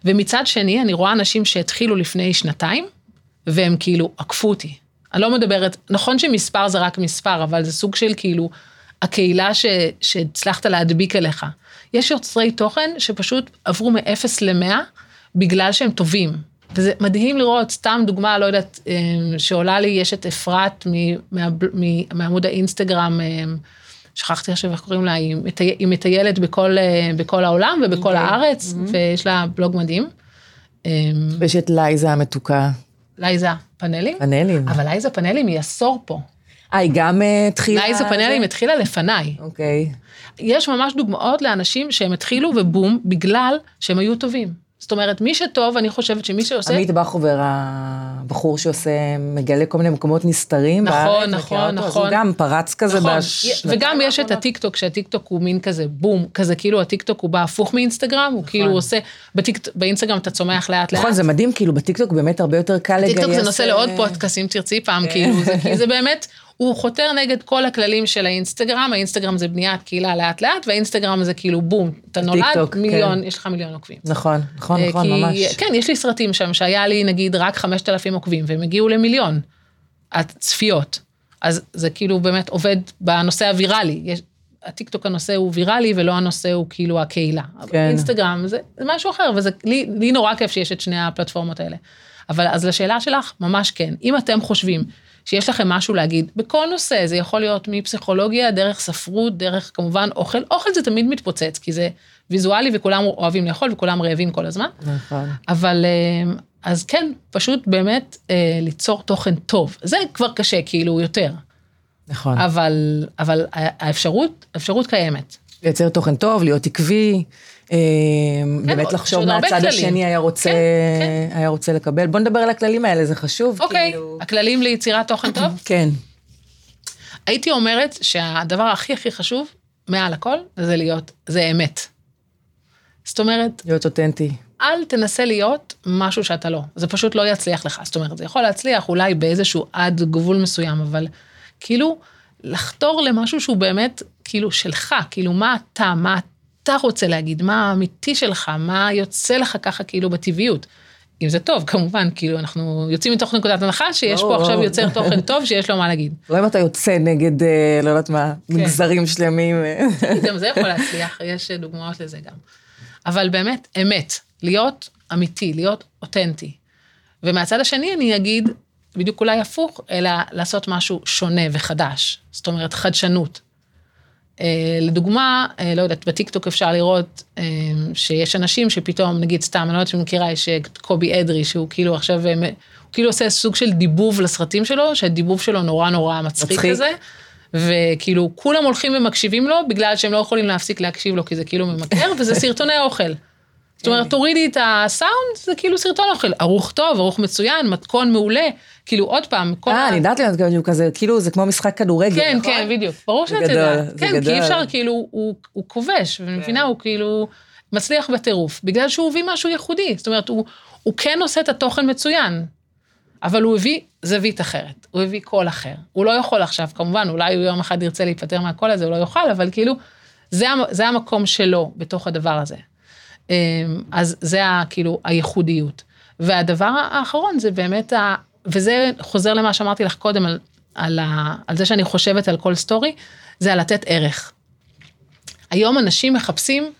ומצד שני, אני רואה אנשים שהתחילו לפני שנתיים, והם כאילו עקפו אותי. אני לא מדברת, נכון שמספר זה רק מספר, אבל זה סוג של כאילו, הקהילה שהצלחת להדביק אליך. יש יוצרי תוכן שפשוט עברו מ-0 ל-100 בגלל שהם טובים. וזה מדהים לראות, סתם דוגמה, לא יודעת, אה, שעולה לי, יש את אפרת מעמוד האינסטגרם, אה, שכחתי עכשיו איך קוראים לה, היא, מטי, היא מטיילת בכל, אה, בכל העולם ובכל okay. אוקיי. הארץ, mm-hmm. ויש לה בלוג מדהים. אמ, ויש את לייזה המתוקה. לייזה פאנלים? פאנלים. אבל לייזה פאנלים היא עשור פה. אה, היא גם אה, התחילה... ליזה פאנלים התחילה לפניי. אוקיי. Okay. יש ממש דוגמאות לאנשים שהם התחילו ובום, בגלל שהם היו טובים. זאת אומרת, מי שטוב, אני חושבת שמי שעושה... עמית בחובר, הבחור שעושה, מגלה כל מיני מקומות נסתרים נכון, בארץ, נכון, נכון. אז הוא גם פרץ כזה נכון. בש... וגם יש את הטיקטוק, שהטיקטוק הוא מין כזה בום, כזה כאילו הטיקטוק הוא בא הפוך מאינסטגרם, הוא כאילו נכון. עושה, בטיק, באינסטגרם אתה צומח לאט לאט. נכון, זה מדהים, כאילו בטיקטוק באמת הרבה יותר קל לגייס... טיקטוק זה נושא לעוד אה, פודקאסט, אם תרצי פעם, כן. כאילו, זה, כי זה באמת... הוא חותר נגד כל הכללים של האינסטגרם, האינסטגרם זה בניית קהילה לאט לאט, והאינסטגרם זה כאילו בום, אתה נולד, טוק, מיליון, כן. יש לך מיליון עוקבים. נכון, נכון, אה, נכון, כי, ממש. כן, יש לי סרטים שם שהיה לי נגיד רק 5,000 עוקבים, והם הגיעו למיליון הצפיות. אז זה כאילו באמת עובד בנושא הוויראלי. יש, הטיקטוק הנושא הוא ויראלי ולא הנושא הוא כאילו הקהילה. כן. אינסטגרם זה, זה משהו אחר, וזה לי, לי נורא כיף שיש את שני הפלטפורמות האלה. אבל אז לשאלה שלך, ממש כן. אם אתם חושבים שיש לכם משהו להגיד בכל נושא, זה יכול להיות מפסיכולוגיה, דרך ספרות, דרך כמובן אוכל, אוכל זה תמיד מתפוצץ, כי זה ויזואלי וכולם אוהבים לאכול וכולם רעבים כל הזמן. נכון. אבל אה, אז כן, פשוט באמת אה, ליצור תוכן טוב, זה כבר קשה כאילו יותר. נכון. אבל, אבל האפשרות, האפשרות קיימת. לייצר תוכן טוב, להיות עקבי. אה, כן, באמת לחשוב מה הצד השני היה רוצה, כן, כן. היה רוצה לקבל. בוא נדבר על הכללים האלה, זה חשוב. אוקיי, כאילו... הכללים ליצירת תוכן טוב? (clears throat) כן. הייתי אומרת שהדבר הכי הכי חשוב, מעל הכל, זה להיות, זה אמת. זאת אומרת... להיות אותנטי. אל תנסה להיות משהו שאתה לא, זה פשוט לא יצליח לך. זאת אומרת, זה יכול להצליח אולי באיזשהו עד גבול מסוים, אבל כאילו, לחתור למשהו שהוא באמת, כאילו, שלך, כאילו, מה אתה, מה אתה רוצה להגיד, מה האמיתי שלך, מה יוצא לך ככה כאילו בטבעיות. אם זה טוב, כמובן, כאילו, אנחנו יוצאים מתוך נקודת הנחה שיש פה עכשיו יוצר תוכן טוב שיש לו מה להגיד. (laughs) לא אם אתה יוצא נגד, אה, לא יודעת מה, כן. מגזרים שלמים. אה. גם זה יכול להצליח, יש דוגמאות לזה גם. אבל באמת, אמת, להיות אמיתי, להיות אותנטי. ומהצד השני אני אגיד, בדיוק אולי הפוך, אלא לעשות משהו שונה וחדש. זאת אומרת, חדשנות. אה, לדוגמה, אה, לא יודעת, בטיקטוק אפשר לראות אה, שיש אנשים שפתאום, נגיד סתם, אני לא יודעת אם מכירה, יש את קובי אדרי, שהוא כאילו עכשיו, הוא כאילו עושה סוג של דיבוב לסרטים שלו, שהדיבוב שלו נורא נורא מצחיק. כזה. וכאילו כולם הולכים ומקשיבים לו בגלל שהם לא יכולים להפסיק להקשיב לו כי זה כאילו ממכר וזה סרטוני אוכל. זאת אומרת, תורידי את הסאונד, זה כאילו סרטון אוכל, ערוך טוב, ערוך מצוין, מתכון מעולה, כאילו עוד פעם, כל... אה, אני יודעת לי, כאילו כזה, כאילו זה כמו משחק כדורגל, כן, נכון? כן, בדיוק, ברור שאת יודעת. כן, כי אי אפשר, כאילו, הוא כובש, ואני מבינה, הוא כאילו מצליח בטירוף, בגלל שהוא הביא משהו ייחודי, זאת אומרת, הוא כן עושה את התוכן מצוין, אבל הוא הביא זווית אחרת, הוא הביא קול אחר. הוא לא יכול עכשיו, כמובן, אולי הוא יום אחד ירצה להיפטר מהקול הזה, הוא לא יוכל, אבל כאילו, זה, זה המקום שלו בתוך הדבר הזה. אמ, אז זה כאילו הייחודיות. והדבר האחרון זה באמת, ה, וזה חוזר למה שאמרתי לך קודם על, על, ה, על זה שאני חושבת על כל סטורי, זה על לתת ערך. היום אנשים מחפשים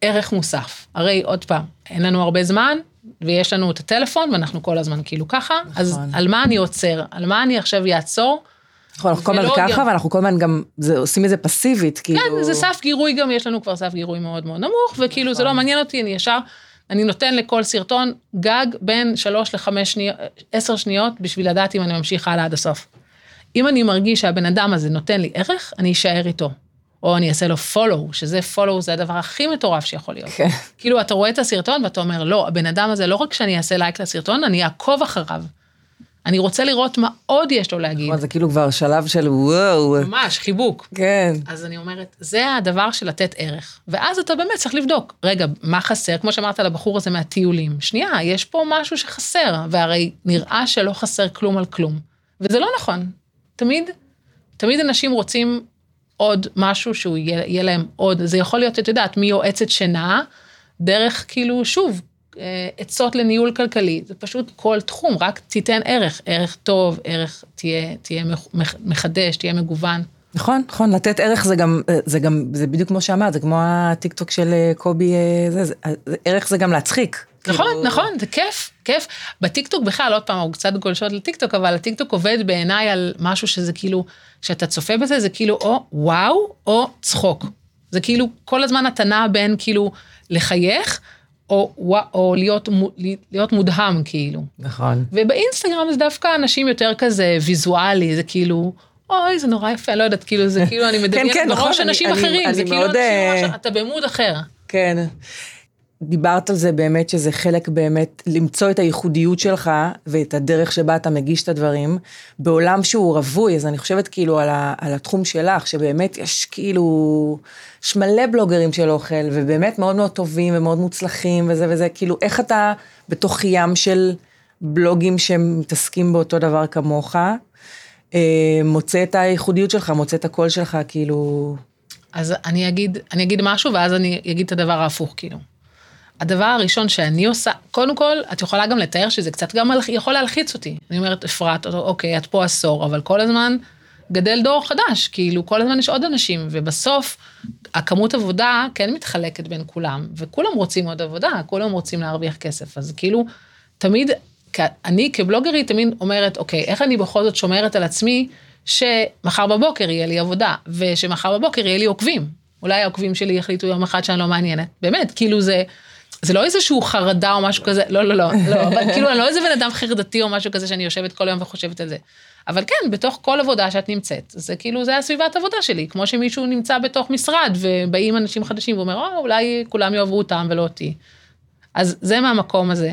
ערך מוסף. הרי עוד פעם, אין לנו הרבה זמן, ויש לנו את הטלפון, ואנחנו כל הזמן כאילו ככה, נכון. אז על מה אני עוצר? על מה אני עכשיו אעצור? נכון, אנחנו כל הזמן ככה, ואנחנו כל הזמן גם זה, עושים את זה פסיבית, כאילו... כן, זה סף גירוי גם, יש לנו כבר סף גירוי מאוד מאוד נמוך, וכאילו זה לא נכון. מעניין אותי, אני ישר, אני נותן לכל סרטון גג בין שלוש לחמש שניות, עשר שניות, בשביל לדעת אם אני ממשיך הלאה עד הסוף. אם אני מרגיש שהבן אדם הזה נותן לי ערך, אני אשאר איתו. או אני אעשה לו follow, שזה follow זה הדבר הכי מטורף שיכול להיות. כן. כאילו, אתה רואה את הסרטון ואתה אומר, לא, הבן אדם הזה, לא רק שאני אעשה לייק לסרטון, אני אעקוב אחריו. אני רוצה לראות מה עוד יש לו להגיד. זה כאילו כבר שלב של וואו. ממש, חיבוק. כן. אז אני אומרת, זה הדבר של לתת ערך. ואז אתה באמת צריך לבדוק, רגע, מה חסר? כמו שאמרת לבחור הזה מהטיולים. שנייה, יש פה משהו שחסר, והרי נראה שלא חסר כלום על כלום. וזה לא נכון. תמיד, תמיד אנשים רוצים עוד משהו שהוא יהיה, יהיה להם עוד, זה יכול להיות, את יודעת, מיועצת שינה, דרך כאילו, שוב, עצות לניהול כלכלי, זה פשוט כל תחום, רק תיתן ערך, ערך טוב, ערך תהיה, תהיה מחדש, תהיה מגוון. נכון, נכון, לתת ערך זה גם, זה גם, זה בדיוק כמו שאמרת, זה כמו הטיקטוק של אה, קובי, אה, זה, זה, ערך זה גם להצחיק. נכון, כאילו... נכון, זה כיף, כיף. בטיקטוק בכלל, עוד פעם, הוא קצת גולשות לטיקטוק, אבל הטיקטוק עובד בעיניי על משהו שזה כאילו, כשאתה צופה בזה, זה כאילו או וואו, או צחוק. זה כאילו, כל הזמן נע בין כאילו לחייך, או, או להיות, להיות מודהם כאילו. נכון. ובאינסטגרם זה דווקא אנשים יותר כזה ויזואלי, זה כאילו, אוי, זה נורא יפה, לא יודעת, כאילו, זה כאילו, אני (laughs) מדמיינת כן, כן, בראש נכון, אנשים אני, אחרים, אני, זה אני כאילו מאוד, אנשים, uh... אתה במוד אחר. כן. דיברת על זה באמת, שזה חלק באמת, למצוא את הייחודיות שלך ואת הדרך שבה אתה מגיש את הדברים, בעולם שהוא רווי, אז אני חושבת כאילו על, ה, על התחום שלך, שבאמת יש כאילו, יש מלא בלוגרים של אוכל, ובאמת מאוד מאוד טובים ומאוד מוצלחים וזה וזה, כאילו, איך אתה בתוך ים של בלוגים שמתעסקים באותו דבר כמוך, אה, מוצא את הייחודיות שלך, מוצא את הקול שלך, כאילו... אז אני אגיד, אני אגיד משהו, ואז אני אגיד את הדבר ההפוך, כאילו. הדבר הראשון שאני עושה, קודם כל, את יכולה גם לתאר שזה קצת גם יכול להלחיץ אותי. אני אומרת, אפרת, אוקיי, את פה עשור, אבל כל הזמן גדל דור חדש, כאילו, כל הזמן יש עוד אנשים, ובסוף, הכמות עבודה כן מתחלקת בין כולם, וכולם רוצים עוד עבודה, כולם רוצים להרוויח כסף, אז כאילו, תמיד, אני כבלוגרית תמיד אומרת, אוקיי, איך אני בכל זאת שומרת על עצמי, שמחר בבוקר יהיה לי עבודה, ושמחר בבוקר יהיה לי עוקבים. אולי העוקבים שלי יחליטו יום אחד שאני לא מעניינת. באמת, כאילו זה, זה לא איזשהו חרדה או משהו כזה, לא, לא, לא, לא, אבל כאילו אני לא איזה בן אדם חרדתי או משהו כזה שאני יושבת כל היום וחושבת על זה. אבל כן, בתוך כל עבודה שאת נמצאת, זה כאילו, זה הסביבת עבודה שלי, כמו שמישהו נמצא בתוך משרד ובאים אנשים חדשים ואומר, או, אולי כולם יאהבו אותם ולא אותי. אז זה מהמקום הזה.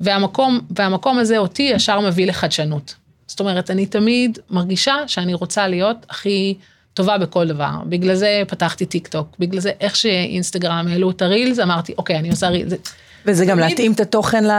והמקום, והמקום הזה אותי ישר מביא לחדשנות. זאת אומרת, אני תמיד מרגישה שאני רוצה להיות הכי טובה בכל דבר. בגלל זה פתחתי טיק טוק, בגלל זה איך שאינסטגרם העלו את הרילס, אמרתי, אוקיי, אני עושה רילס. וזה גם להתאים את התוכן ל...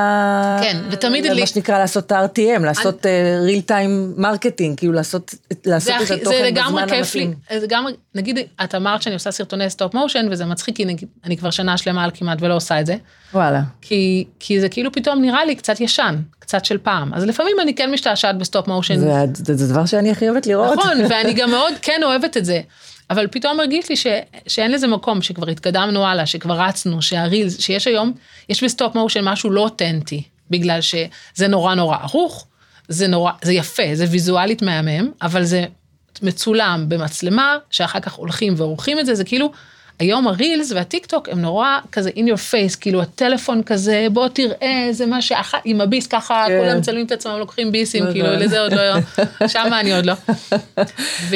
כן, ותמיד... למה שנקרא לעשות RTM, לעשות real time marketing, כאילו לעשות את התוכן בזמן המתאים. זה לגמרי, נגיד, את אמרת שאני עושה סרטוני stop motion, וזה מצחיק, כי אני כבר שנה שלמה על כמעט ולא עושה את זה. וואלה. כי, כי זה כאילו פתאום נראה לי קצת ישן, קצת של פעם. אז לפעמים אני כן משתעשעת ב stop motion. זה, זה, זה דבר שאני הכי אוהבת לראות. נכון, (laughs) ואני גם מאוד כן אוהבת את זה. אבל פתאום מרגיש לי ש, שאין לזה מקום, שכבר התקדמנו הלאה, שכבר רצנו, שהרילס, שיש היום, יש ב stop motion משהו לא אותנטי, בגלל שזה נורא נורא ערוך, זה נורא, זה יפה, זה ויזואלית מהמם, אבל זה מצולם במצלמה, שאחר כך הולכים ועורכים את זה, זה כאילו, היום הרילס והטיק טוק הם נורא כזה in your face, כאילו הטלפון כזה, בוא תראה, זה מה שאחת, עם הביס ככה, כן. כולם מצלמים את עצמם, לוקחים ביסים, כאילו לזה עוד לא, שמה אני עוד לא. (laughs) ו,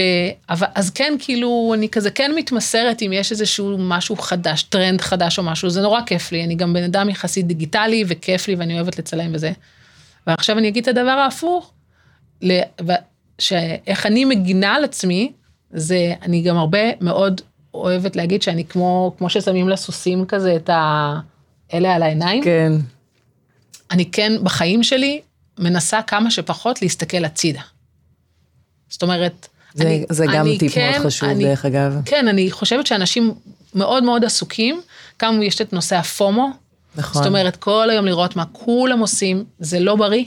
אבל, אז כן, כאילו, אני כזה כן מתמסרת אם יש איזשהו משהו חדש, טרנד חדש או משהו, זה נורא כיף לי, אני גם בן אדם יחסית דיגיטלי וכיף לי ואני אוהבת לצלם וזה. ועכשיו אני אגיד את הדבר ההפוך, שאיך אני מגינה על עצמי, זה אני גם הרבה מאוד אוהבת להגיד שאני כמו, כמו ששמים לסוסים כזה את האלה על העיניים. כן. אני כן בחיים שלי מנסה כמה שפחות להסתכל הצידה. זאת אומרת, זה, אני- זה גם אני טיפ כן- מאוד חשוב, אני- דרך אגב. כן, אני חושבת שאנשים מאוד מאוד עסוקים, גם יש את נושא הפומו. נכון. זאת אומרת, כל היום לראות מה כולם עושים, זה לא בריא.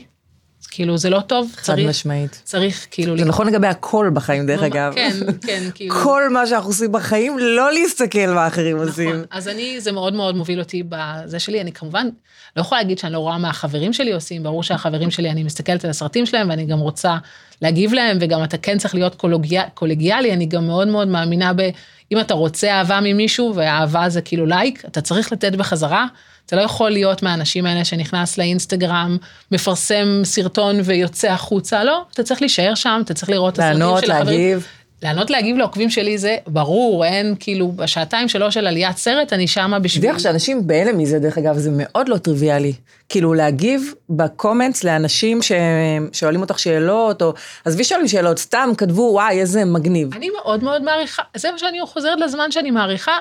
כאילו, זה לא טוב. חד צריך, משמעית. צריך כאילו... זה נכון לגבי הכל בחיים, דרך אגב. כן, כן, (laughs) כאילו... כל מה שאנחנו עושים בחיים, לא להסתכל מה אחרים עושים. נכון, אז אני, זה מאוד מאוד מוביל אותי בזה שלי, אני כמובן לא יכולה להגיד שאני לא רואה מה החברים שלי עושים, ברור שהחברים שלי, אני מסתכלת על הסרטים שלהם ואני גם רוצה להגיב להם, וגם אתה כן צריך להיות קולוגיה, קולגיאלי, אני גם מאוד מאוד מאמינה ב... אם אתה רוצה אהבה ממישהו, והאהבה זה כאילו לייק, אתה צריך לתת בחזרה. אתה לא יכול להיות מהאנשים האלה שנכנס לאינסטגרם, מפרסם סרטון ויוצא החוצה, לא, אתה צריך להישאר שם, אתה צריך לראות את הסרטים לענות, של החברים. להגיב. לענות להגיב לעוקבים שלי זה ברור, אין כאילו, בשעתיים שלוש של עליית סרט, אני שמה בשביל... לך שאנשים בהלם מזה, דרך אגב, זה מאוד לא טריוויאלי. כאילו להגיב בקומנטס לאנשים ששואלים אותך שאלות, או עזבי שואלים שאלות, סתם כתבו, וואי, איזה מגניב. אני מאוד מאוד מעריכה, זה מה שאני חוזרת לזמן שאני מעריכה.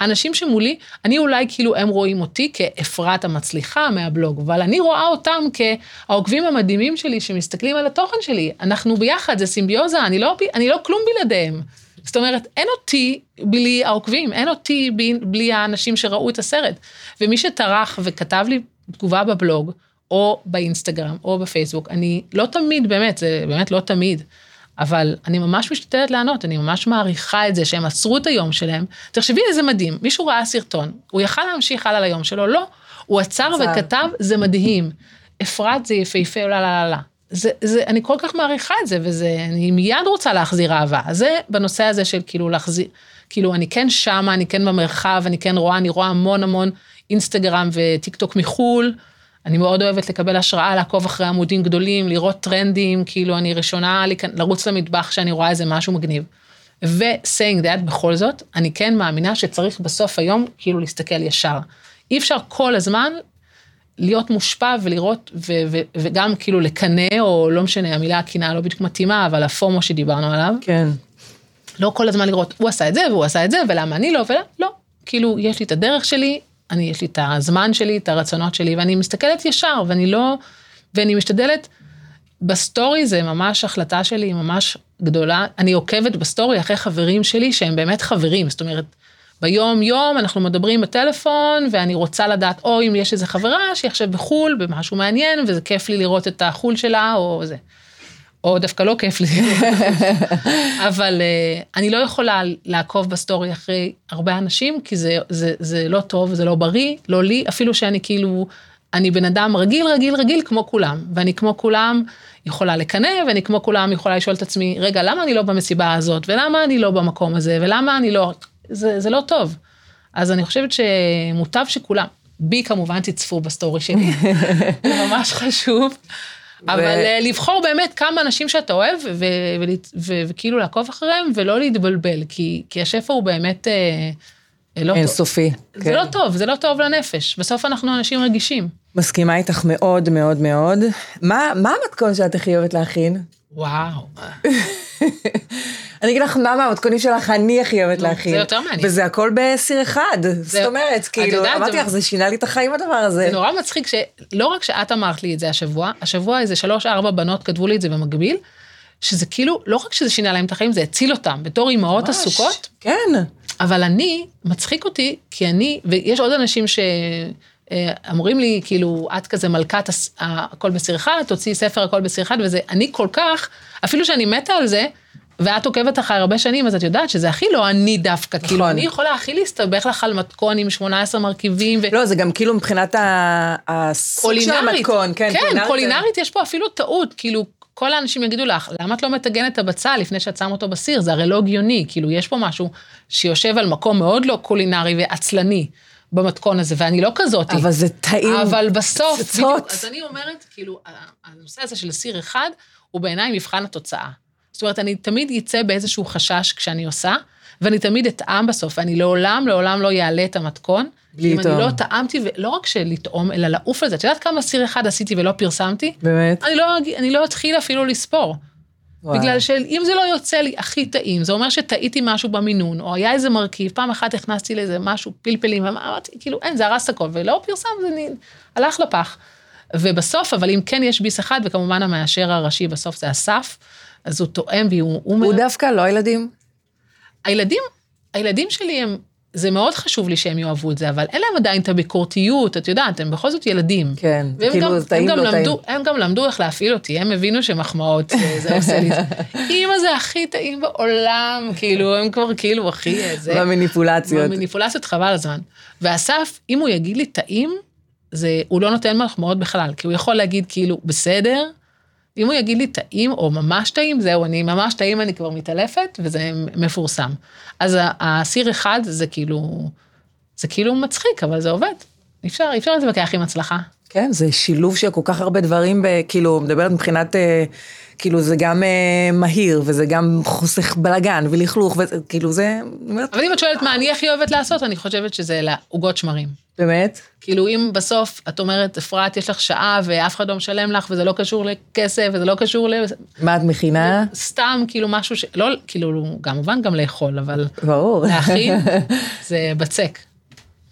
האנשים שמולי, אני אולי כאילו הם רואים אותי כאפרת המצליחה מהבלוג, אבל אני רואה אותם כהעוקבים המדהימים שלי שמסתכלים על התוכן שלי. אנחנו ביחד, זה סימביוזה, אני לא, אני לא כלום בלעדיהם. זאת אומרת, אין אותי בלי העוקבים, אין אותי בלי האנשים שראו את הסרט. ומי שטרח וכתב לי תגובה בבלוג, או באינסטגרם, או בפייסבוק, אני לא תמיד, באמת, זה באמת לא תמיד, אבל אני ממש משתדלת לענות, אני ממש מעריכה את זה שהם עצרו את היום שלהם. תחשבי איזה מדהים, מישהו ראה סרטון, הוא יכל להמשיך הלאה ליום שלו, לא, הוא עצר. וכתב, זה מדהים. אפרת זה יפהפה, לא, לא, לא, לא. זה, זה, אני כל כך מעריכה את זה, וזה, אני מיד רוצה להחזיר אהבה. זה בנושא הזה של כאילו להחזיר, כאילו אני כן שמה, אני כן במרחב, אני כן רואה, אני רואה המון המון אינסטגרם וטיק טוק מחו"ל. אני מאוד אוהבת לקבל השראה, לעקוב אחרי עמודים גדולים, לראות טרנדים, כאילו אני ראשונה לרוץ למטבח שאני רואה איזה משהו מגניב. ו-saying that, בכל זאת, אני כן מאמינה שצריך בסוף היום כאילו להסתכל ישר. אי אפשר כל הזמן להיות מושפע ולראות, ו- ו- וגם כאילו לקנא, או לא משנה, המילה הקנאה לא בדיוק מתאימה, אבל ה FOMO שדיברנו עליו, כן. לא כל הזמן לראות, הוא עשה את זה והוא עשה את זה, ולמה אני לא, ולא, לא. כאילו, יש לי את הדרך שלי, אני, יש לי את הזמן שלי, את הרצונות שלי, ואני מסתכלת ישר, ואני לא, ואני משתדלת, בסטורי זה ממש החלטה שלי, ממש גדולה. אני עוקבת בסטורי אחרי חברים שלי שהם באמת חברים, זאת אומרת, ביום יום אנחנו מדברים בטלפון, ואני רוצה לדעת, או אם יש איזה חברה שהיא עכשיו בחו"ל, במשהו מעניין, וזה כיף לי לראות את החו"ל שלה, או זה. או דווקא לא כיף לי, (laughs) אבל uh, אני לא יכולה לעקוב בסטורי אחרי הרבה אנשים, כי זה, זה, זה לא טוב, זה לא בריא, לא לי, אפילו שאני כאילו, אני בן אדם רגיל, רגיל, רגיל, כמו כולם, ואני כמו כולם יכולה לקנא, ואני כמו כולם יכולה לשאול את עצמי, רגע, למה אני לא במסיבה הזאת, ולמה אני לא במקום הזה, ולמה אני לא, זה, זה לא טוב. אז אני חושבת שמוטב שכולם, בי כמובן תצפו בסטורי שלי, (laughs) זה ממש חשוב. אבל אה, לבחור באמת כמה אנשים שאתה אוהב, וכאילו לעקוב אחריהם, ולא להתבלבל, כי, כי השפע הוא באמת אה, לא טוב. אינסופי. זה כן. לא טוב, זה לא טוב לנפש. בסוף אנחנו אנשים רגישים. מסכימה איתך מאוד מאוד מאוד. מה, מה המתכון שאת הכי אוהבת להכין? וואו. (laughs) אני אגיד לך מה מהמתכונים שלך אני הכי אוהבת להכין. זה יותר מעניין. וזה הכל בסיר אחד. זאת אומרת, כאילו, יודעת, אמרתי זה- לך, זה שינה לי את החיים הדבר הזה. זה נורא מצחיק שלא רק שאת אמרת לי את זה השבוע, השבוע איזה שלוש ארבע בנות כתבו לי את זה במקביל, שזה כאילו, לא רק שזה שינה להם את החיים, זה הציל אותם. בתור אימהות. עסוקות, כן. אבל אני, מצחיק אותי, כי אני, ויש עוד אנשים שאמרים לי, כאילו, את כזה מלכת הכל בסיר אחד, תוציאי ספר הכל בסיר אחד, וזה, אני כל כך, אפילו שאני מתה על זה, ואת עוקבת אחרי הרבה שנים, אז את יודעת שזה הכי לא אני דווקא, כאילו, נכון. אני יכולה הכי להסתבך לך על מתכון עם 18 מרכיבים, ו... לא, זה גם כאילו מבחינת הסוג של קולינרית. המתכון. כן, כן, קולינרית יש פה אפילו טעות, כאילו, כל האנשים יגידו לך, למה את לא מטגנת את הבצל לפני שאת שם אותו בסיר? זה הרי לא הגיוני, כאילו, יש פה משהו שיושב על מקום מאוד לא קולינרי ועצלני במתכון הזה, ואני לא כזאת. אבל זה טעים. אבל בסוף, פצצות. בדיוק, אז אני אומרת, כאילו, הנושא הזה של סיר אחד, הוא בעיניי מבחן התוצאה. זאת אומרת, אני תמיד אצא באיזשהו חשש כשאני עושה, ואני תמיד אטעם בסוף, ואני לעולם, לעולם לא אעלה את המתכון. בלי אם. אני לא טעמתי, ולא רק שלטעום, אלא לעוף על זה. את יודעת כמה סיר אחד עשיתי ולא פרסמתי? באמת? אני לא, אני לא אתחיל אפילו לספור. וואי. בגלל שאם זה לא יוצא לי הכי טעים, זה אומר שטעיתי משהו במינון, או היה איזה מרכיב, פעם אחת הכנסתי לאיזה משהו, פלפלים, אמרתי, כאילו, אין, זה הרס הכל, ולא פרסם, זה נ- הלך לפח. ובסוף, אבל אם כן יש ביס אחד, וכמובן המאשר הראשי בסוף זה אסף, אז הוא טועם, והוא... הוא, הוא דווקא, לא הילדים? הילדים, הילדים שלי הם זה מאוד חשוב לי שהם יאהבו את זה, אבל אין להם עדיין את הביקורתיות, את יודעת, הם בכל זאת ילדים. כן, כאילו זה טעים, לא טעים. הם גם למדו איך להפעיל אותי, הם הבינו שמחמאות, זה עושה לי, (laughs) אימא זה הכי טעים בעולם, כאילו, הם כבר כאילו הכי... זה... במניפולציות. במניפולציות חבל הזמן. ואסף, אם הוא יגיד לי טעים, זה, הוא לא נותן מחמאות בכלל, כי הוא יכול להגיד כאילו, בסדר, אם הוא יגיד לי טעים או ממש טעים, זהו, אני ממש טעים, אני כבר מתעלפת, וזה מפורסם. אז הסיר אחד זה כאילו, זה כאילו מצחיק, אבל זה עובד. אי אפשר, אי אפשר להתווכח עם הצלחה. כן, זה שילוב של כל כך הרבה דברים, כאילו, מדברת מבחינת, אה, כאילו, זה גם אה, מהיר, וזה גם חוסך בלאגן ולכלוך, וכאילו זה... אבל אם את שואלת מה אני הכי אוהבת לעשות, אני חושבת שזה לעוגות שמרים. באמת? כאילו, אם בסוף את אומרת, אפרת, יש לך שעה ואף אחד לא משלם לך, וזה לא קשור לכסף, וזה לא קשור ל... מה את מכינה? סתם, כאילו, משהו ש... לא, כאילו, כמובן גם לאכול, אבל... ברור. להכין, (laughs) זה בצק.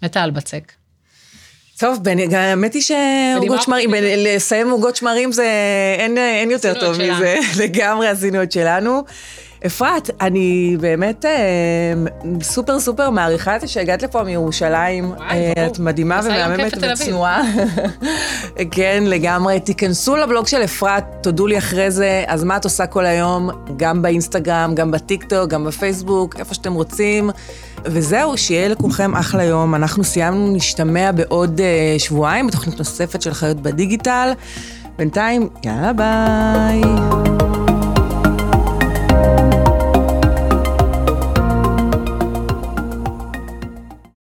מתה על בצק. טוב, האמת היא שעוגות שמרים, לסיים עוגות שמרים זה, אין, אין יותר טוב מזה, (laughs) לגמרי עשינו את שלנו. אפרת, אני באמת אה, סופר סופר מעריכה את זה שהגעת לפה מירושלים. וואי, אה, את מדהימה ומהממת וצנועה. (laughs) כן, לגמרי. תיכנסו לבלוג של אפרת, תודו לי אחרי זה. אז מה את עושה כל היום? גם באינסטגרם, גם בטיקטוק, גם בפייסבוק, איפה שאתם רוצים. וזהו, שיהיה לכולכם אחלה יום. אנחנו סיימנו להשתמע בעוד uh, שבועיים בתוכנית נוספת של חיות בדיגיטל. בינתיים, יאללה ביי.